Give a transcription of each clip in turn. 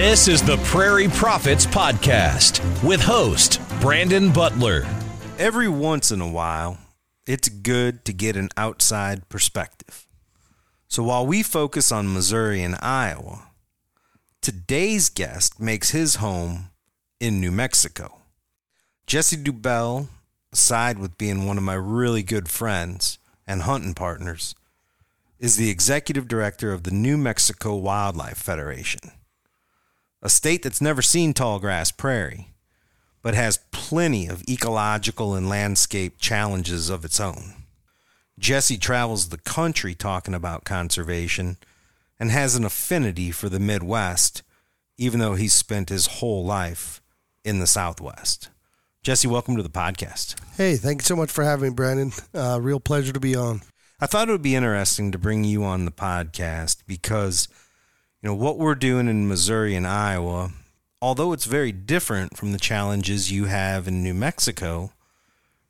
This is the Prairie Prophets Podcast with host Brandon Butler. Every once in a while, it's good to get an outside perspective. So while we focus on Missouri and Iowa, today's guest makes his home in New Mexico. Jesse Deubel, aside with being one of my really good friends and hunting partners, is the executive director of the New Mexico Wildlife Federation, a state that's never seen tall grass prairie, but has plenty of ecological and landscape challenges of its own. Jesse travels the country talking about conservation and has an affinity for the Midwest, even though he's spent his whole life in the Southwest. Jesse, welcome to the podcast. Hey, thank you so much for having me, Brandon. Uh, real pleasure to be on. I thought it would be interesting to bring you on the podcast because, know, what we're doing in Missouri and Iowa, although it's very different from the challenges you have in New Mexico,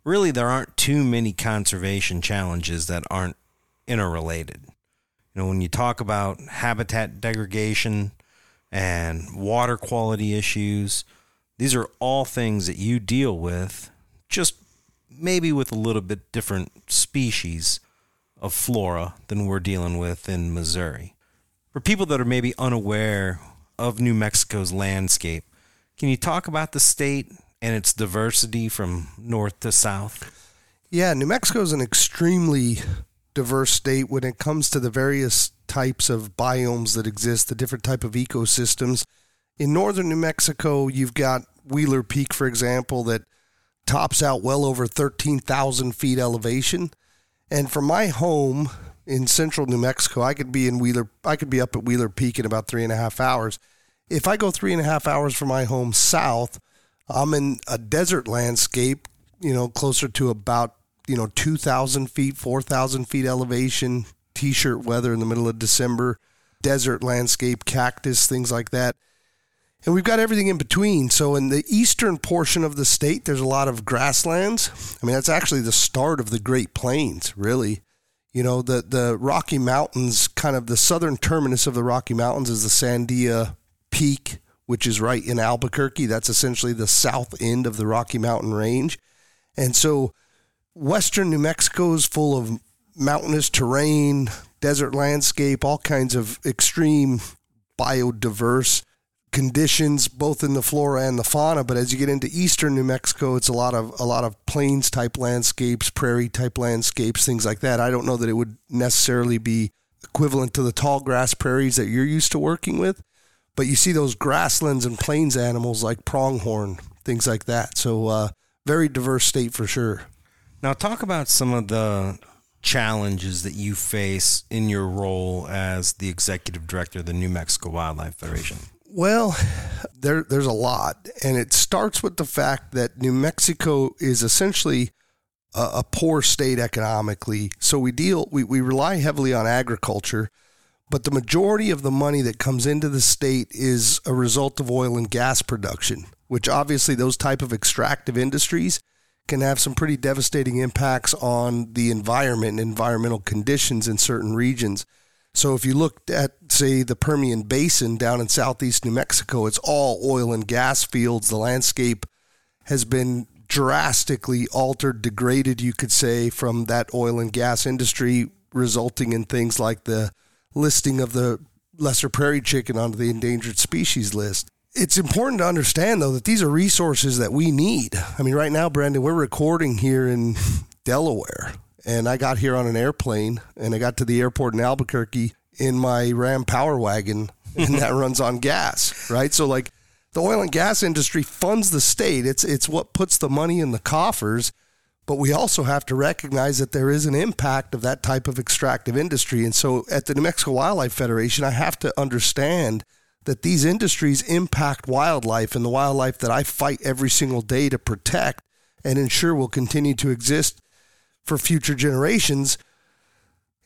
really there aren't too many conservation challenges that aren't interrelated. You know, when you talk about habitat degradation and water quality issues, these are all things that you deal with, just maybe with a little bit different species of flora than we're dealing with in Missouri. For people that are maybe unaware of New Mexico's landscape, can you talk about the state and its diversity from north to south? Yeah, New Mexico is an extremely diverse state when it comes to the various types of biomes that exist, the different type of ecosystems. In northern New Mexico, you've got Wheeler Peak, for example, that tops out well over 13,000 feet elevation. And from my home in central New Mexico, I could be in Wheeler, I could be up at Wheeler Peak in about three and a half hours. If I go three and a half hours from my home south, I'm in a desert landscape, you know, closer to about, you know, 2,000 feet, 4,000 feet elevation, t shirt weather in the middle of December, desert landscape, cactus, things like that. And we've got everything in between. So in the eastern portion of the state, there's a lot of grasslands. I mean, that's actually the start of the Great Plains, really. You know, the, the Rocky Mountains, kind of the southern terminus of the Rocky Mountains is the Sandia Peak, which is right in Albuquerque. That's essentially the south end of the Rocky Mountain Range. And so western New Mexico is full of mountainous terrain, desert landscape, all kinds of extreme biodiverse conditions both in the flora and the fauna but as you get into eastern New Mexico it's a lot of a lot of plains type landscapes prairie type landscapes things like that. I don't know that it would necessarily be equivalent to the tall grass prairies that you're used to working with but you see those grasslands and plains animals like pronghorn things like that. So uh, very diverse state for sure. Now talk about some of the challenges that you face in your role as the executive director of the New Mexico Wildlife Federation well, there there's a lot, and it starts with the fact that New Mexico is essentially a, a poor state economically. So we deal we, we rely heavily on agriculture, but the majority of the money that comes into the state is a result of oil and gas production, which obviously those type of extractive industries can have some pretty devastating impacts on the environment and environmental conditions in certain regions. So if you looked at, say, the Permian Basin down in southeast New Mexico, it's all oil and gas fields. The landscape has been drastically altered, degraded, you could say, from that oil and gas industry, resulting in things like the listing of the lesser prairie chicken onto the endangered species list. It's important to understand, though, that these are resources that we need. I mean, right now, Brandon, we're recording here in Delaware and I got here on an airplane and I got to the airport in Albuquerque in my Ram Power Wagon and that runs on gas, right? So like the oil and gas industry funds the state. It's it's what puts the money in the coffers, but we also have to recognize that there is an impact of that type of extractive industry. And so at the New Mexico Wildlife Federation, I have to understand that these industries impact wildlife and the wildlife that I fight every single day to protect and ensure will continue to exist for future generations.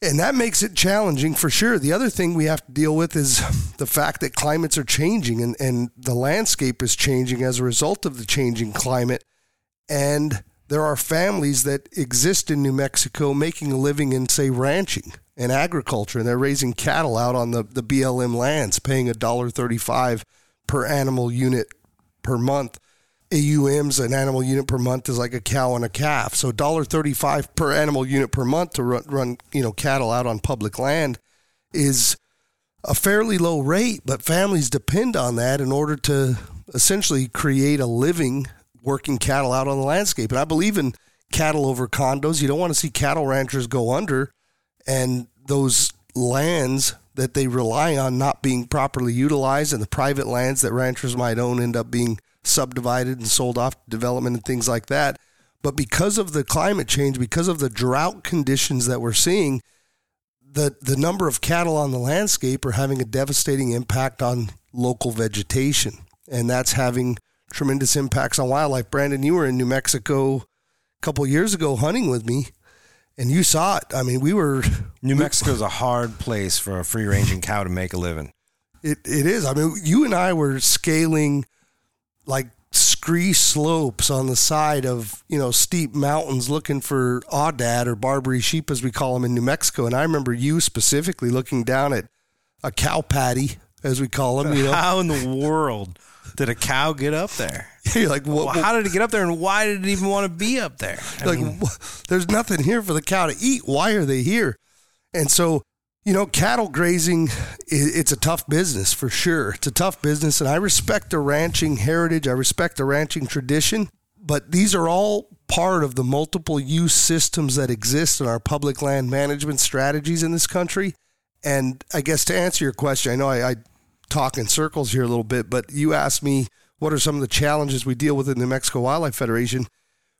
And that makes it challenging for sure. The other thing we have to deal with is the fact that climates are changing and, and the landscape is changing as a result of the changing climate. And there are families that exist in New Mexico making a living in, say, ranching and agriculture, and they're raising cattle out on the, the BLM lands, paying $1.35 per animal unit per month. AUMs, an animal unit per month is like a cow and a calf. So $1.35 per animal unit per month to run, run you know cattle out on public land is a fairly low rate, but families depend on that in order to essentially create a living working cattle out on the landscape. And I believe in cattle over condos. You don't want to see cattle ranchers go under and those lands that they rely on not being properly utilized and the private lands that ranchers might own end up being subdivided and sold off to development and things like that. But because of the climate change, because of the drought conditions that we're seeing, the, the number of cattle on the landscape are having a devastating impact on local vegetation. And that's having tremendous impacts on wildlife. Brandon, you were in New Mexico a couple years ago hunting with me, and you saw it. I mean, we were. New Mexico's a hard place for a free ranging cow to make a living. It, it is. I mean, you and I were scaling like scree slopes on the side of you know steep mountains looking for aoudad or Barbary sheep as we call them in New Mexico. And I remember you specifically looking down at a cow patty as we call them. You know, How in the world did a cow get up there? you're like, what, Well, how did it get up there, and why did it even want to be up there? I like mean, there's nothing here for the cow to eat why are they here and so you know cattle grazing, it's a tough business for sure. It's a tough business and i respect the ranching heritage. I respect the ranching tradition but these are all part of the multiple use systems that exist in our public land management strategies in this country. And i guess to answer your question i know i, I talk in circles here a little bit but you asked me what are some of the challenges we deal with in the mexico wildlife federation.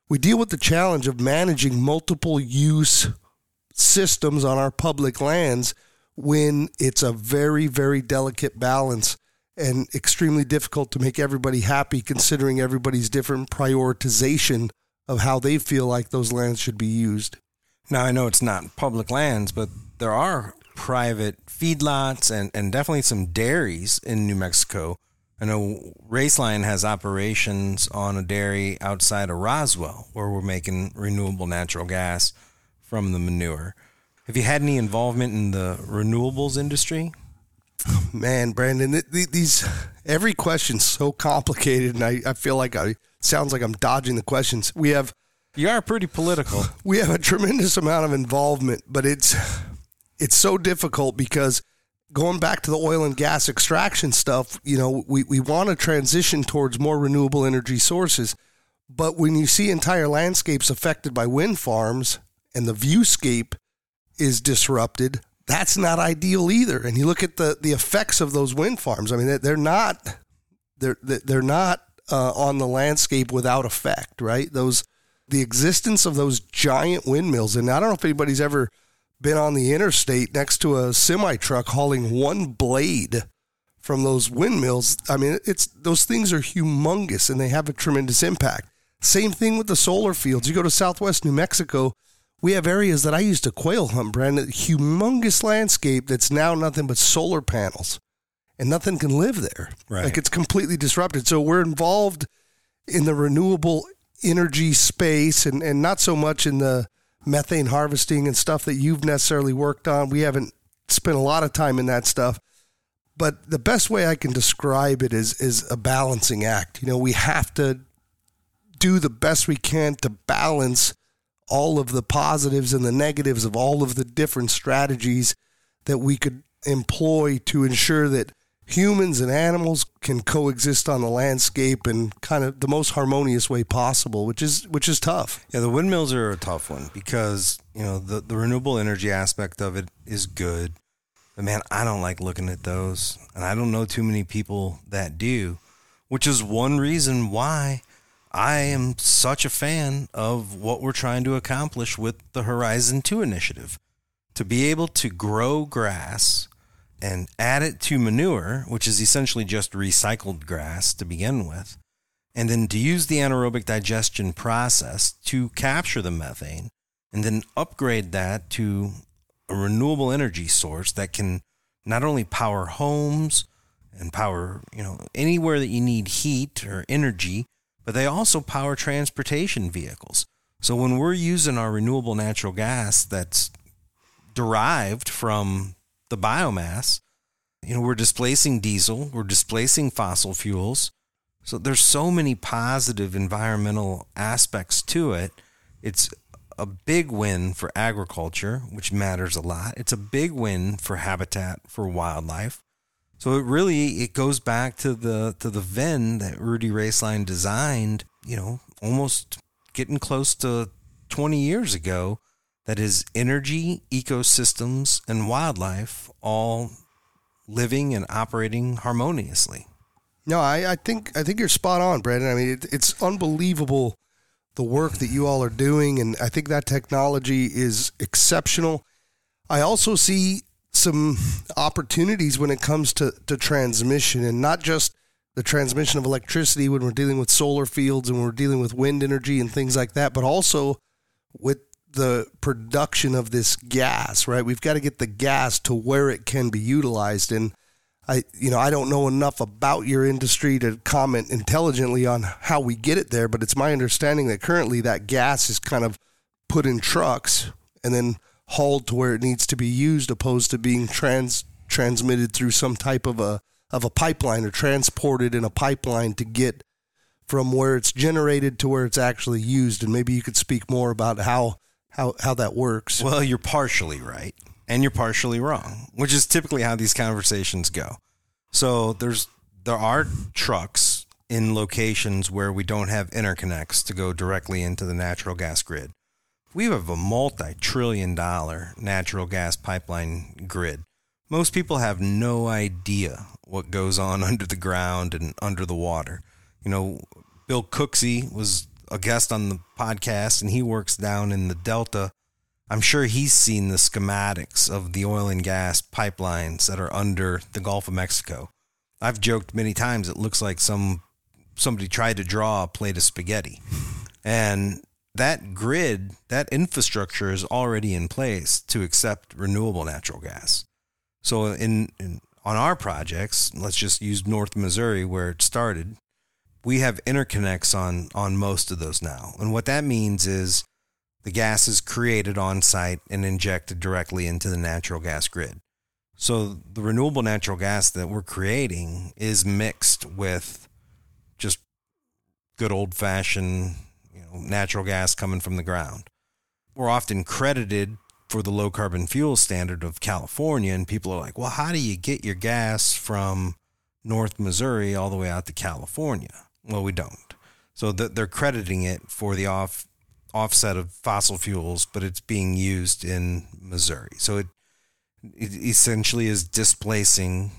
We deal with the challenge of managing multiple use systems on our public lands when it's a very, very delicate balance and extremely difficult to make everybody happy considering everybody's different prioritization of how they feel like those lands should be used. Now I know it's not public lands, but there are private feedlots and, and definitely some dairies in New Mexico. I know Roeslein has operations on a dairy outside of Roswell where we're making renewable natural gas from the manure. Have you had any involvement in the renewables industry? Man, Brandon, th- th- these every question's so complicated, and I, I feel like I sounds like I'm dodging the questions. We have You are pretty political. we have a tremendous amount of involvement, but it's it's so difficult because going back to the oil and gas extraction stuff, you know, we, we want to transition towards more renewable energy sources. But when you see entire landscapes affected by wind farms and the viewscape is disrupted, that's not ideal either. And you look at the, the effects of those wind farms. I mean, they're- not they're they're not uh, on the landscape without effect, right? Those the existence of those giant windmills, and I don't know if anybody's ever been on the interstate next to a semi truck hauling one blade from those windmills. I mean, it's those things are humongous and they have a tremendous impact. Same thing with the solar fields. You go to Southwest New Mexico, we have areas that I used to quail hunt, Brandon. Humongous landscape that's now nothing but solar panels, and nothing can live there. Right. Like it's completely disrupted. So we're involved in the renewable energy space, and and not so much in the methane harvesting and stuff that you've necessarily worked on. We haven't spent a lot of time in that stuff. But the best way I can describe it is is a balancing act. You know, we have to do the best we can to balance all of the positives and the negatives of all of the different strategies that we could employ to ensure that humans and animals can coexist on the landscape in kind of the most harmonious way possible, which is which is tough. Yeah, the windmills are a tough one because, you know, the, the renewable energy aspect of it is good. But man, I don't like looking at those. And I don't know too many people that do, which is one reason why I am such a fan of what we're trying to accomplish with the Horizon 2 initiative. To be able to grow grass and add it to manure, which is essentially just recycled grass to begin with, and then to use the anaerobic digestion process to capture the methane and then upgrade that to a renewable energy source that can not only power homes and power, you know, anywhere that you need heat or energy, but they also power transportation vehicles. So when we're using our renewable natural gas that's derived from the biomass, You know, we're displacing diesel, we're displacing fossil fuels. So there's so many positive environmental aspects to it. It's a big win for agriculture, which matters a lot. It's a big win for habitat for wildlife. So it really it goes back to the to the Venn that Rudi Roeslein designed, you know, almost getting close to 20 years ago that is energy, ecosystems and wildlife all living and operating harmoniously. No, I, I think I think you're spot on, Brandon. I mean, it, it's unbelievable the work that you all are doing, and I think that technology is exceptional. I also see some opportunities when it comes to, to transmission, and not just the transmission of electricity when we're dealing with solar fields and we're dealing with wind energy and things like that, but also with the production of this gas, right? We've got to get the gas to where it can be utilized. And I, you know, I don't know enough about your industry to comment intelligently on how we get it there, but it's my understanding that currently that gas is kind of put in trucks and then hauled to where it needs to be used, opposed to being trans transmitted through some type of a of a pipeline or transported in a pipeline to get from where it's generated to where it's actually used. And maybe you could speak more about how how how that works. Well, you're partially right and you're partially wrong, which is typically how these conversations go. So there's there are trucks in locations where we don't have interconnects to go directly into the natural gas grid. We have a multi-trillion dollar natural gas pipeline grid. Most people have no idea what goes on under the ground and under the water. You know, Bill Cooksey was a guest on the podcast and he works down in the Delta I'm sure he's seen the schematics of the oil and gas pipelines that are under the Gulf of Mexico. I've joked many times it looks like some somebody tried to draw a plate of spaghetti. And that grid, that infrastructure is already in place to accept renewable natural gas. So in, in on our projects, let's just use North Missouri where it started. We have interconnects on on most of those now. And what that means is the gas is created on site and injected directly into the natural gas grid. So the renewable natural gas that we're creating is mixed with just good old fashioned, natural gas coming from the ground. We're often credited for the low carbon fuel standard of California and people are like, "Well, how do you get your gas from North Missouri all the way out to California?" Well, we don't. So they're crediting it for the off offset of fossil fuels, but it's being used in Missouri. So it, it essentially is displacing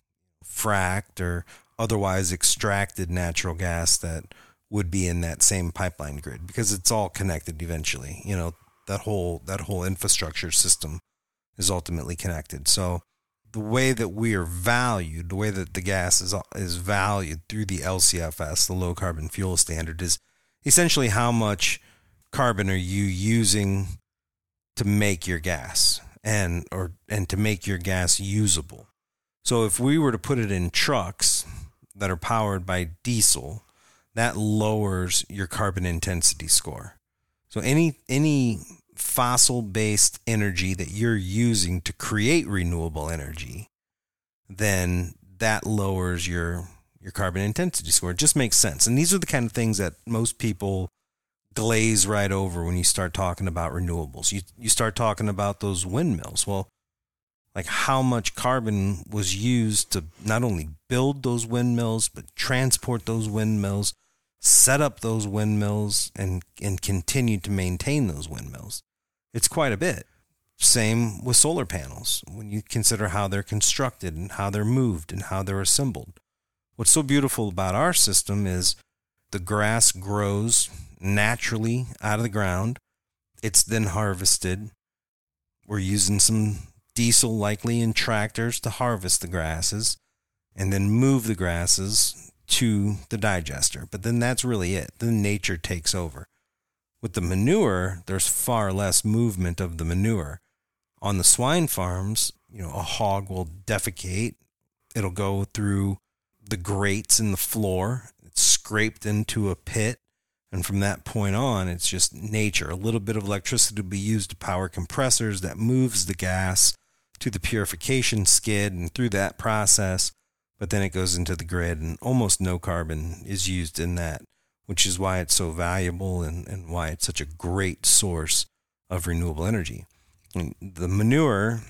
fracked or otherwise extracted natural gas that would be in that same pipeline grid because it's all connected eventually. You know, that whole that whole infrastructure system is ultimately connected. So the way that we are valued, the way that the gas is is valued through the LCFS, the low carbon fuel standard is essentially how much carbon are you using to make your gas and or and to make your gas usable. So if we were to put it in trucks that are powered by diesel, that lowers your carbon intensity score. So any any fossil based energy that you're using to create renewable energy, then that lowers your your carbon intensity score. It just makes sense. And these are the kind of things that most people glaze right over when you start talking about renewables. You you start talking about those windmills. Well, like how much carbon was used to not only build those windmills but transport those windmills, set up those windmills and and continue to maintain those windmills. It's quite a bit. Same with solar panels when you consider how they're constructed and how they're moved and how they're assembled. What's so beautiful about our system is the grass grows naturally out of the ground. It's then harvested. We're using some diesel, likely in tractors, to harvest the grasses and then move the grasses to the digester. But then that's really it. Then nature takes over. With the manure, there's far less movement of the manure. On the swine farms, you know, a hog will defecate. It'll go through the grates in the floor. It's scraped into a pit. And from that point on, it's just nature. A little bit of electricity to be used to power compressors that moves the gas to the purification skid and through that process, but then it goes into the grid and almost no carbon is used in that, which is why it's so valuable and, and why it's such a great source of renewable energy. And the manure,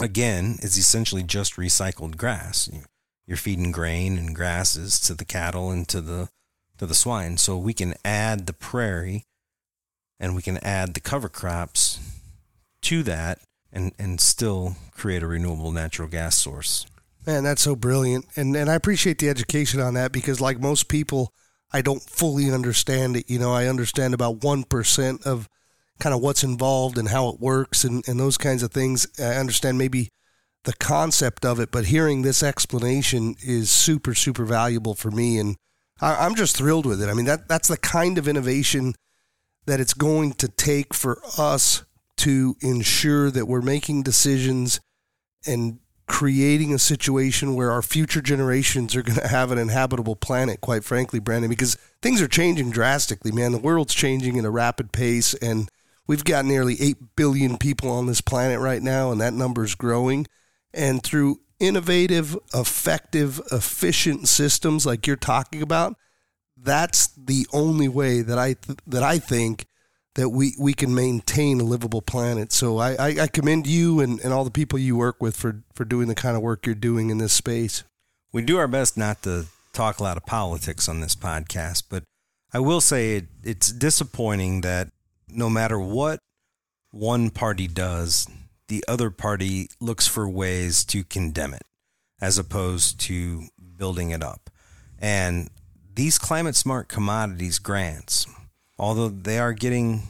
again, is essentially just recycled grass. You're feeding grain and grasses to the cattle and to the to the swine. So we can add the prairie and we can add the cover crops to that and, and still create a renewable natural gas source. Man, that's so brilliant. And and I appreciate the education on that because like most people, I don't fully understand it. You know, I understand about one percent of kind of what's involved and how it works and, and those kinds of things. I understand maybe the concept of it, but hearing this explanation is super, super valuable for me. And I, I'm just thrilled with it. I mean, that that's the kind of innovation that it's going to take for us to ensure that we're making decisions and creating a situation where our future generations are going to have an inhabitable planet, quite frankly, Brandon, because things are changing drastically, man. The world's changing at a rapid pace, and we've got nearly 8 billion people on this planet right now, and that number is growing. And through innovative, effective, efficient systems like you're talking about, that's the only way that I th- that I think that we, we can maintain a livable planet. So I, I, I commend you and, and all the people you work with for, for doing the kind of work you're doing in this space. We do our best not to talk a lot of politics on this podcast, but I will say it, it's disappointing that no matter what one party does, the other party looks for ways to condemn it as opposed to building it up. And these climate smart commodities grants, although they are getting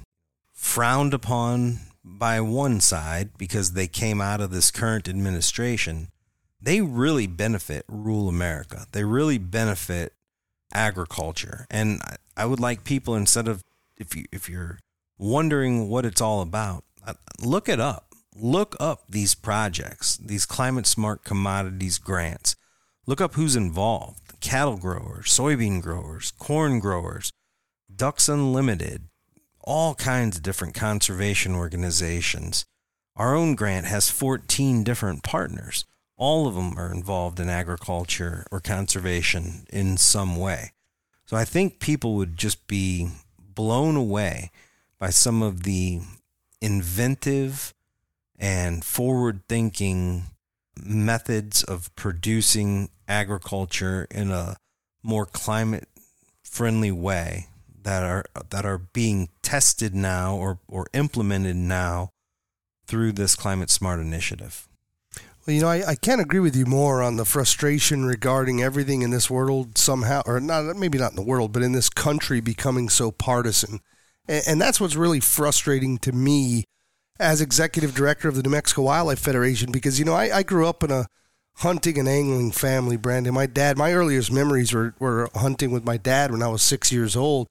frowned upon by one side because they came out of this current administration, they really benefit rural America. They really benefit agriculture. And I would like people instead of if you if you're wondering what it's all about, uh, look it up. Look up these projects, these climate smart commodities grants. Look up who's involved cattle growers, soybean growers, corn growers, Ducks Unlimited, all kinds of different conservation organizations. Our own grant has 14 different partners. All of them are involved in agriculture or conservation in some way. So I think people would just be blown away by some of the inventive and forward thinking methods of producing agriculture in a more climate friendly way that are that are being tested now or, or implemented now through this climate smart initiative. Well, you know, I, I can't agree with you more on the frustration regarding everything in this world somehow, or not maybe not in the world, but in this country becoming so partisan. And, and that's what's really frustrating to me as executive director of the New Mexico Wildlife Federation because, you know, I, I grew up in a hunting and angling family, Brandon. My dad, my earliest memories were, were hunting with my dad when I was six years old.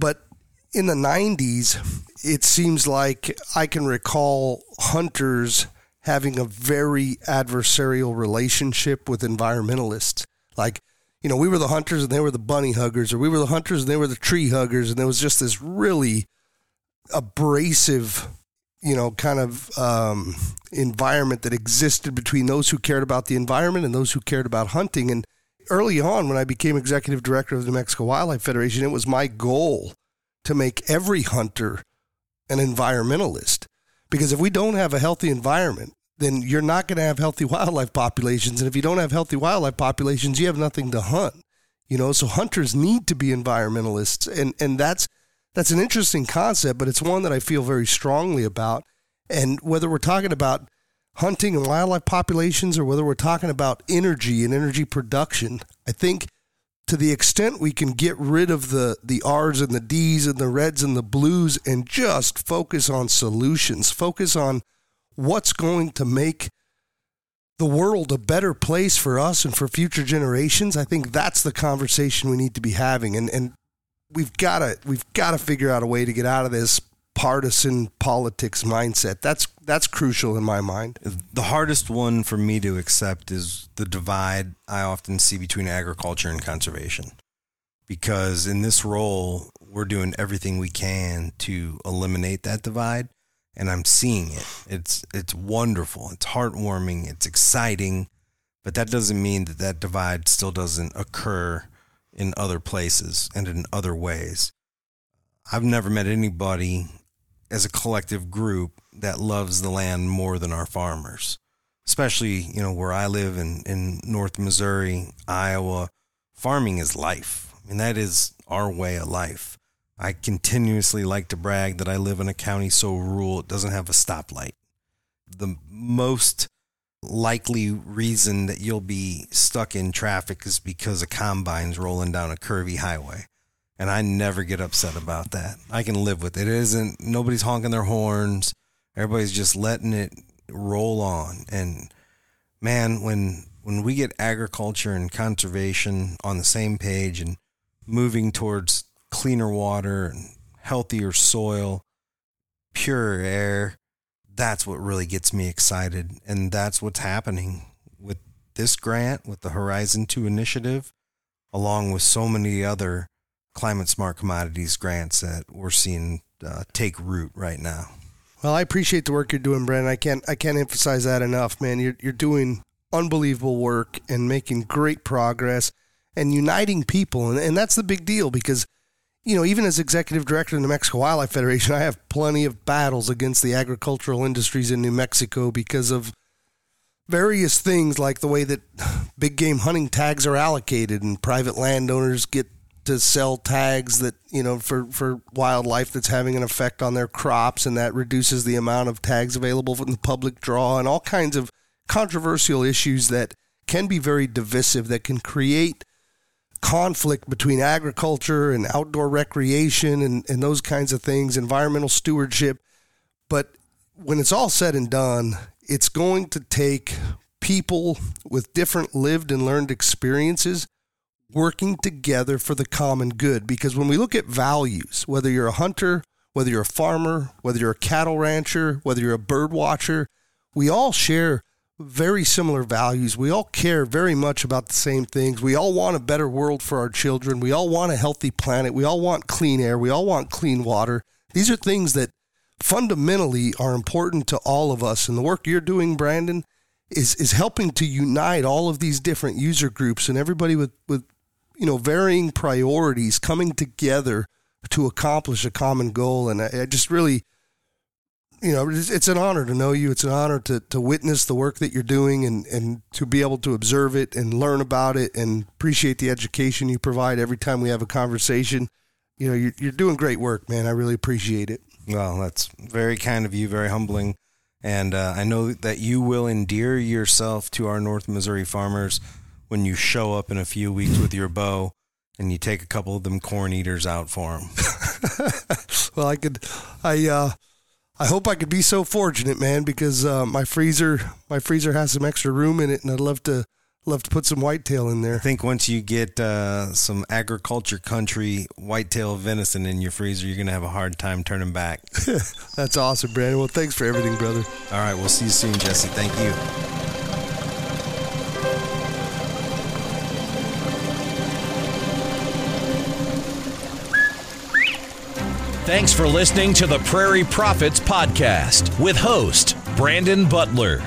But in the 90s, it seems like I can recall hunters having a very adversarial relationship with environmentalists. Like, you know, we were the hunters and they were the bunny huggers, or we were the hunters and they were the tree huggers. And there was just this really abrasive, you know, kind of um, environment that existed between those who cared about the environment and those who cared about hunting. And early on, when I became executive director of the New Mexico Wildlife Federation, it was my goal to make every hunter an environmentalist. Because if we don't have a healthy environment, then you're not going to have healthy wildlife populations. And if you don't have healthy wildlife populations, you have nothing to hunt. You know, so hunters need to be environmentalists. And, and that's, that's an interesting concept, but it's one that I feel very strongly about. And whether we're talking about hunting and wildlife populations or whether we're talking about energy and energy production, I think to the extent we can get rid of the, the R's and the D's and the reds and the blues and just focus on solutions, focus on what's going to make the world a better place for us and for future generations, I think that's the conversation we need to be having. And, and we've got to we've got to figure out a way to get out of this partisan politics mindset. That's that's crucial in my mind. The hardest one for me to accept is the divide I often see between agriculture and conservation. Because in this role, we're doing everything we can to eliminate that divide and I'm seeing it. It's it's wonderful. It's heartwarming. It's exciting, but that doesn't mean that that divide still doesn't occur in other places and in other ways. I've never met anybody as a collective group that loves the land more than our farmers. Especially, you know, where I live in, in North Missouri, Iowa, farming is life. I mean, that is our way of life. I continuously like to brag that I live in a county so rural it doesn't have a stoplight. The most likely reason that you'll be stuck in traffic is because a combine's rolling down a curvy highway. And I never get upset about that. I can live with it. It isn't nobody's honking their horns. Everybody's just letting it roll on. And man, when when we get agriculture and conservation on the same page and moving towards cleaner water and healthier soil, pure air, that's what really gets me excited. And that's what's happening with this grant, with the Horizon 2 initiative, along with so many other climate smart commodities grants that we're seeing uh, take root right now. Well, I appreciate the work you're doing, Brandon. I can't I can't emphasize that enough, man. You're you're doing unbelievable work and making great progress and uniting people, and, and that's the big deal because you know, even as executive director of the Mexico Wildlife Federation, I have plenty of battles against the agricultural industries in New Mexico because of various things like the way that big game hunting tags are allocated and private landowners get to sell tags that, you know, for, for wildlife that's having an effect on their crops and that reduces the amount of tags available from the public draw and all kinds of controversial issues that can be very divisive that can create conflict between agriculture and outdoor recreation and, and those kinds of things, environmental stewardship. But when it's all said and done, it's going to take people with different lived and learned experiences working together for the common good. Because when we look at values, whether you're a hunter, whether you're a farmer, whether you're a cattle rancher, whether you're a bird watcher, we all share very similar values. We all care very much about the same things. We all want a better world for our children. We all want a healthy planet. We all want clean air. We all want clean water. These are things that fundamentally are important to all of us. And the work you're doing, Brandon, is is helping to unite all of these different user groups and everybody with, with you know varying priorities coming together to accomplish a common goal. And I, I just really you know, it's, it's, an honor to know you. It's an honor to, to witness the work that you're doing and, and to be able to observe it and learn about it and appreciate the education you provide every time we have a conversation. You know, you're, you're doing great work, man. I really appreciate it. Well, that's very kind of you, very humbling. And uh, I know that you will endear yourself to our North Missouri farmers when you show up in a few weeks with your bow and you take a couple of them corn eaters out for them. well, I could, I, uh, I hope I could be so fortunate, man, because uh, my freezer my freezer has some extra room in it, and I'd love to love to put some whitetail in there. I think once you get uh, some agriculture country whitetail venison in your freezer, you're gonna have a hard time turning back. That's awesome, Brandon. Well, thanks for everything, brother. All right, we'll see you soon, Jesse. Thank you. Thanks for listening to the Prairie Prophets Podcast with host Brandon Butler.